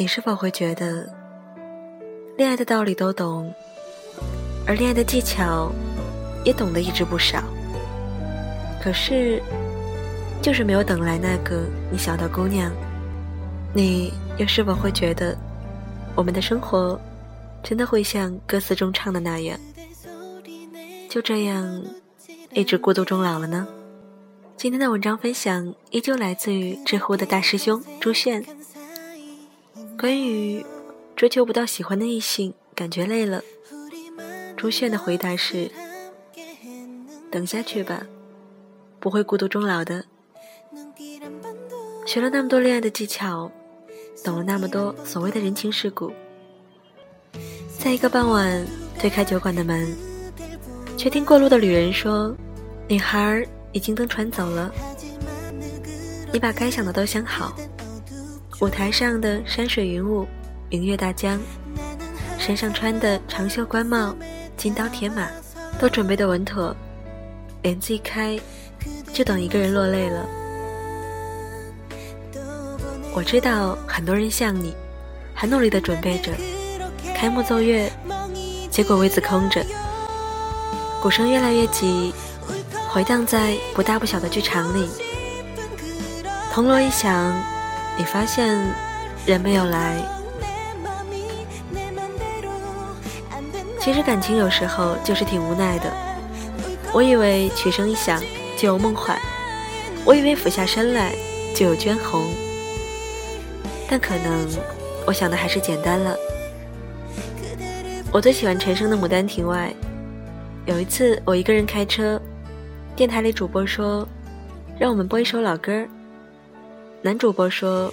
你是否会觉得，恋爱的道理都懂，而恋爱的技巧也懂得一直不少，可是就是没有等来那个你想要的姑娘？你又是否会觉得，我们的生活真的会像歌词中唱的那样，就这样一直孤独终老了呢？今天的文章分享依旧来自于知乎的大师兄朱炫。关于追求不到喜欢的异性，感觉累了，朱炫的回答是：等下去吧，不会孤独终老的。学了那么多恋爱的技巧，懂了那么多所谓的人情世故，在一个傍晚推开酒馆的门，却听过路的旅人说：“女孩已经登船走了，你把该想的都想好。”舞台上的山水云雾，明月大江，身上穿的长袖官帽，金刀铁马，都准备的稳妥，帘子一开，就等一个人落泪了。我知道很多人像你，很努力的准备着，开幕奏乐，结果位子空着，鼓声越来越急，回荡在不大不小的剧场里，铜锣一响。你发现人没有来，其实感情有时候就是挺无奈的。我以为曲声一响就有梦幻，我以为俯下身来就有娟红，但可能我想的还是简单了。我最喜欢陈升的《牡丹亭》外，有一次我一个人开车，电台里主播说，让我们播一首老歌。男主播说：“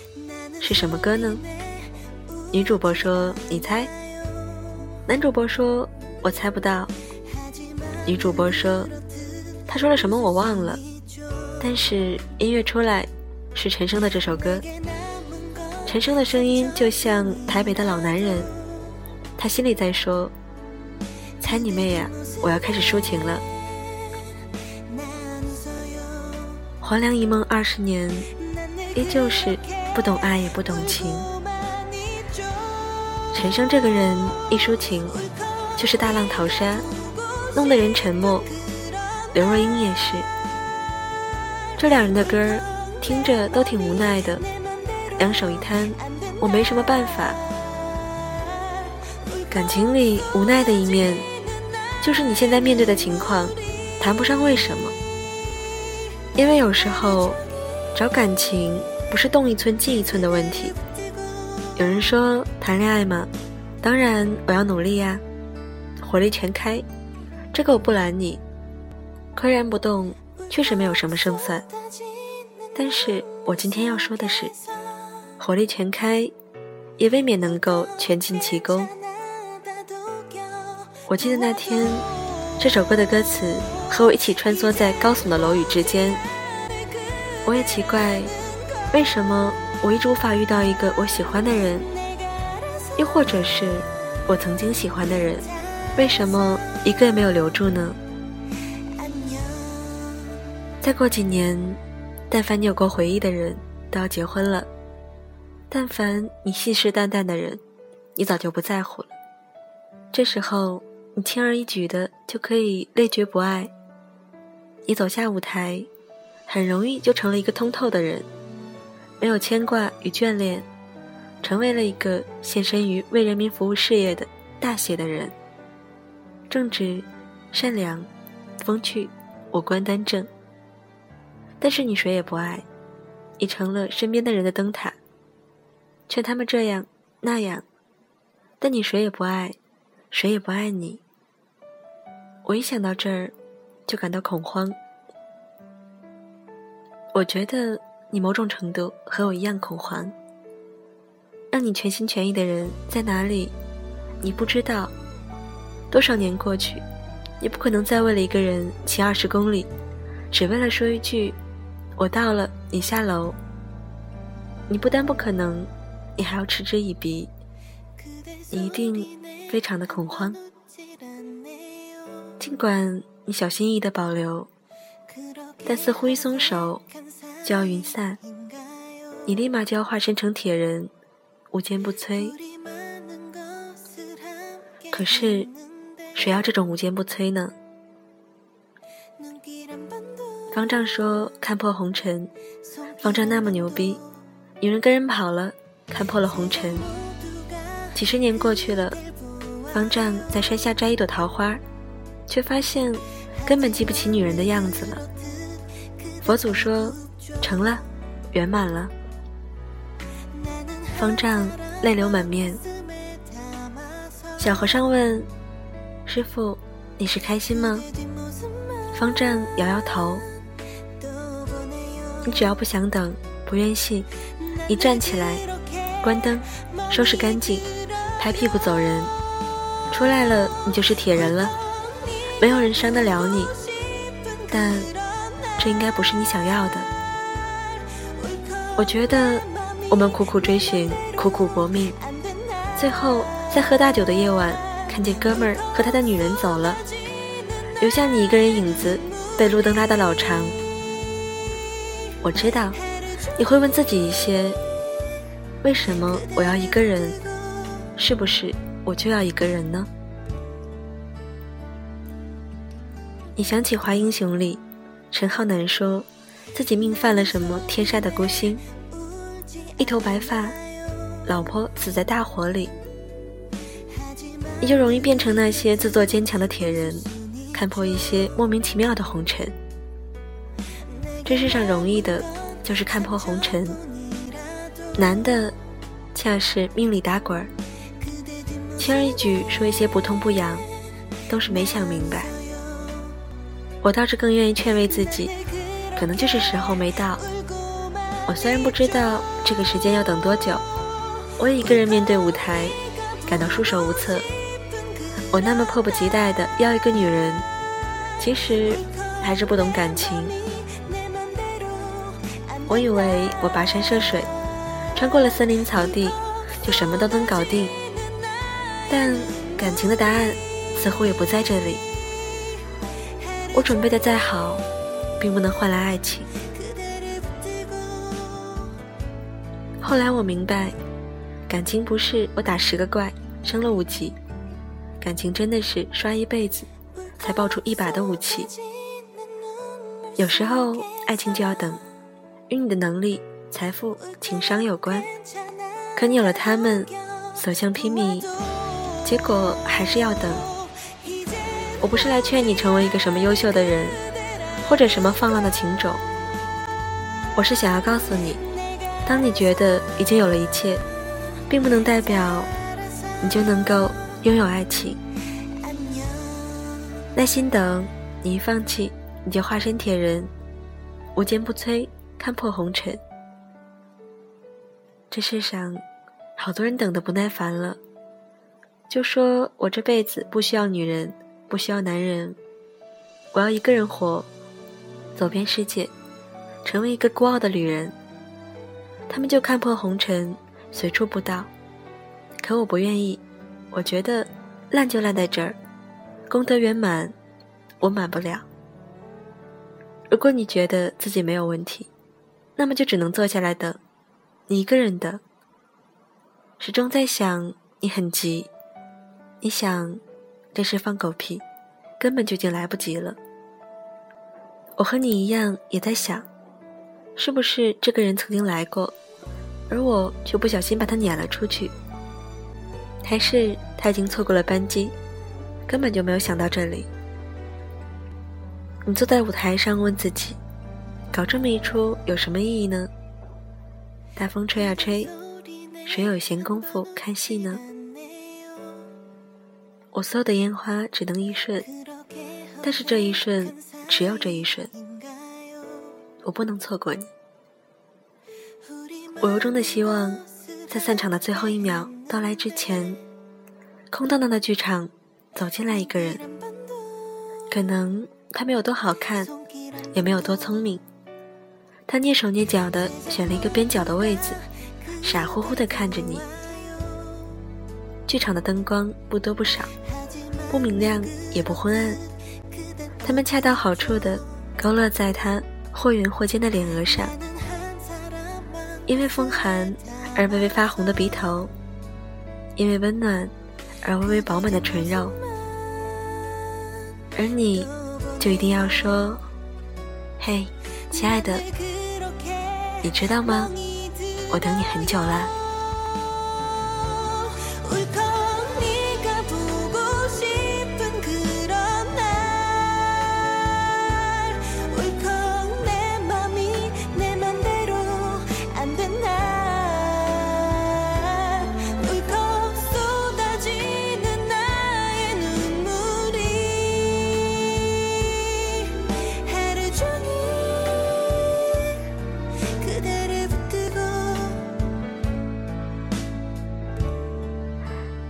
是什么歌呢？”女主播说：“你猜。”男主播说：“我猜不到。”女主播说：“他说了什么我忘了，但是音乐出来是陈升的这首歌。陈升的声音就像台北的老男人，他心里在说：‘猜你妹呀！我要开始抒情了。’黄粱一梦二十年。”依旧是不懂爱也不懂情。陈升这个人一抒情，就是大浪淘沙，弄得人沉默。刘若英也是。这两人的歌听着都挺无奈的，两手一摊，我没什么办法。感情里无奈的一面，就是你现在面对的情况，谈不上为什么，因为有时候。找感情不是动一寸进一寸的问题。有人说谈恋爱嘛，当然我要努力呀，火力全开，这个我不拦你。岿然不动确实没有什么胜算，但是我今天要说的是，火力全开，也未免能够全尽其功。我记得那天，这首歌的歌词和我一起穿梭在高耸的楼宇之间。我也奇怪，为什么我一直无法遇到一个我喜欢的人，又或者是我曾经喜欢的人，为什么一个也没有留住呢？再过几年，但凡你有过回忆的人都要结婚了，但凡你信誓旦旦的人，你早就不在乎了。这时候，你轻而易举的就可以累觉不爱，你走下舞台。很容易就成了一个通透的人，没有牵挂与眷恋，成为了一个献身于为人民服务事业的大写的人。正直、善良、风趣、五官端正。但是你谁也不爱，你成了身边的人的灯塔，劝他们这样那样，但你谁也不爱，谁也不爱你。我一想到这儿，就感到恐慌。我觉得你某种程度和我一样恐慌。让你全心全意的人在哪里？你不知道。多少年过去，你不可能再为了一个人骑二十公里，只为了说一句“我到了，你下楼”。你不但不可能，你还要嗤之以鼻。你一定非常的恐慌。尽管你小心翼翼的保留，但似乎一松手。就要云散，你立马就要化身成铁人，无坚不摧。可是，谁要这种无坚不摧呢？方丈说看破红尘，方丈那么牛逼，女人跟人跑了，看破了红尘。几十年过去了，方丈在山下摘一朵桃花，却发现根本记不起女人的样子了。佛祖说成了，圆满了。方丈泪流满面。小和尚问：“师傅，你是开心吗？”方丈摇摇头。你只要不想等，不愿信，你站起来，关灯，收拾干净，拍屁股走人。出来了，你就是铁人了，没有人伤得了你。但这应该不是你想要的。我觉得我们苦苦追寻，苦苦搏命，最后在喝大酒的夜晚，看见哥们儿和他的女人走了，留下你一个人影子，被路灯拉得老长。我知道，你会问自己一些：为什么我要一个人？是不是我就要一个人呢？你想起《华英雄》里，陈浩南说自己命犯了什么天杀的孤星，一头白发，老婆死在大火里，你就容易变成那些自作坚强的铁人，看破一些莫名其妙的红尘。这世上容易的，就是看破红尘；难的，恰是命里打滚儿。轻而易举说一些不痛不痒，都是没想明白。我倒是更愿意劝慰自己，可能就是时候没到。我虽然不知道这个时间要等多久，我也一个人面对舞台，感到束手无策。我那么迫不及待的要一个女人，其实还是不懂感情。我以为我跋山涉水，穿过了森林草地，就什么都能搞定。但感情的答案似乎也不在这里。我准备的再好，并不能换来爱情。后来我明白，感情不是我打十个怪升了五级，感情真的是刷一辈子才爆出一把的武器。有时候爱情就要等。与你的能力、财富、情商有关，可你有了他们，所向披靡，结果还是要等。我不是来劝你成为一个什么优秀的人，或者什么放浪的情种，我是想要告诉你，当你觉得已经有了一切，并不能代表你就能够拥有爱情。耐心等，你一放弃，你就化身铁人，无坚不摧。看破红尘，这世上好多人等的不耐烦了，就说我这辈子不需要女人，不需要男人，我要一个人活，走遍世界，成为一个孤傲的旅人。他们就看破红尘，随处不到，可我不愿意，我觉得烂就烂在这儿，功德圆满，我满不了。如果你觉得自己没有问题。那么就只能坐下来等，你一个人等。始终在想你很急，你想这是放狗屁，根本就已经来不及了。我和你一样也在想，是不是这个人曾经来过，而我却不小心把他撵了出去，还是他已经错过了班机，根本就没有想到这里。你坐在舞台上问自己。搞这么一出有什么意义呢？大风吹啊吹，谁有闲工夫看戏呢？我所有的烟花只能一瞬，但是这一瞬只有这一瞬，我不能错过你。我由衷的希望，在散场的最后一秒到来之前，空荡荡的剧场走进来一个人。可能他没有多好看，也没有多聪明。他蹑手蹑脚的选了一个边角的位子，傻乎乎的看着你。剧场的灯光不多不少，不明亮也不昏暗，它们恰到好处的勾勒在他或圆或尖的脸额上。因为风寒而微微发红的鼻头，因为温暖而微微饱满的唇肉，而你就一定要说：“嘿，亲爱的，你知道吗？我等你很久了。”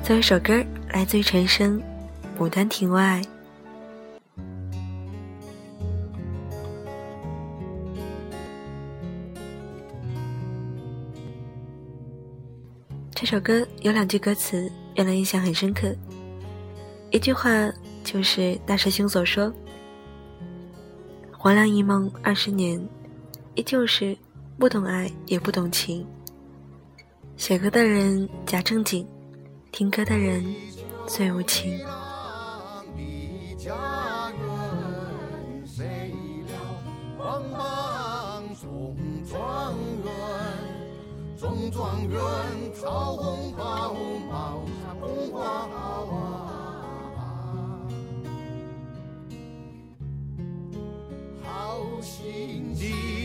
最后一首歌来自于陈升，《牡丹亭外》。这首歌有两句歌词，让人印象很深刻。一句话就是大师兄所说：“黄粱一梦二十年，依旧是不懂爱也不懂情。”写歌的人假正经。听歌的人最无情。中状元，草红袍，帽插红花好心的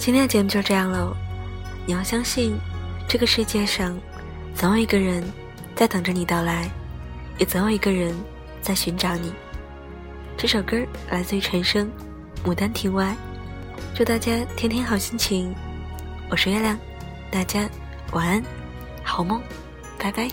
今天的节目就这样喽。你要相信，这个世界上总有一个人在等着你到来，也总有一个人在寻找你。这首歌来自于陈升，《牡丹亭外》。祝大家天天好心情。我是月亮，大家晚安，好梦，拜拜。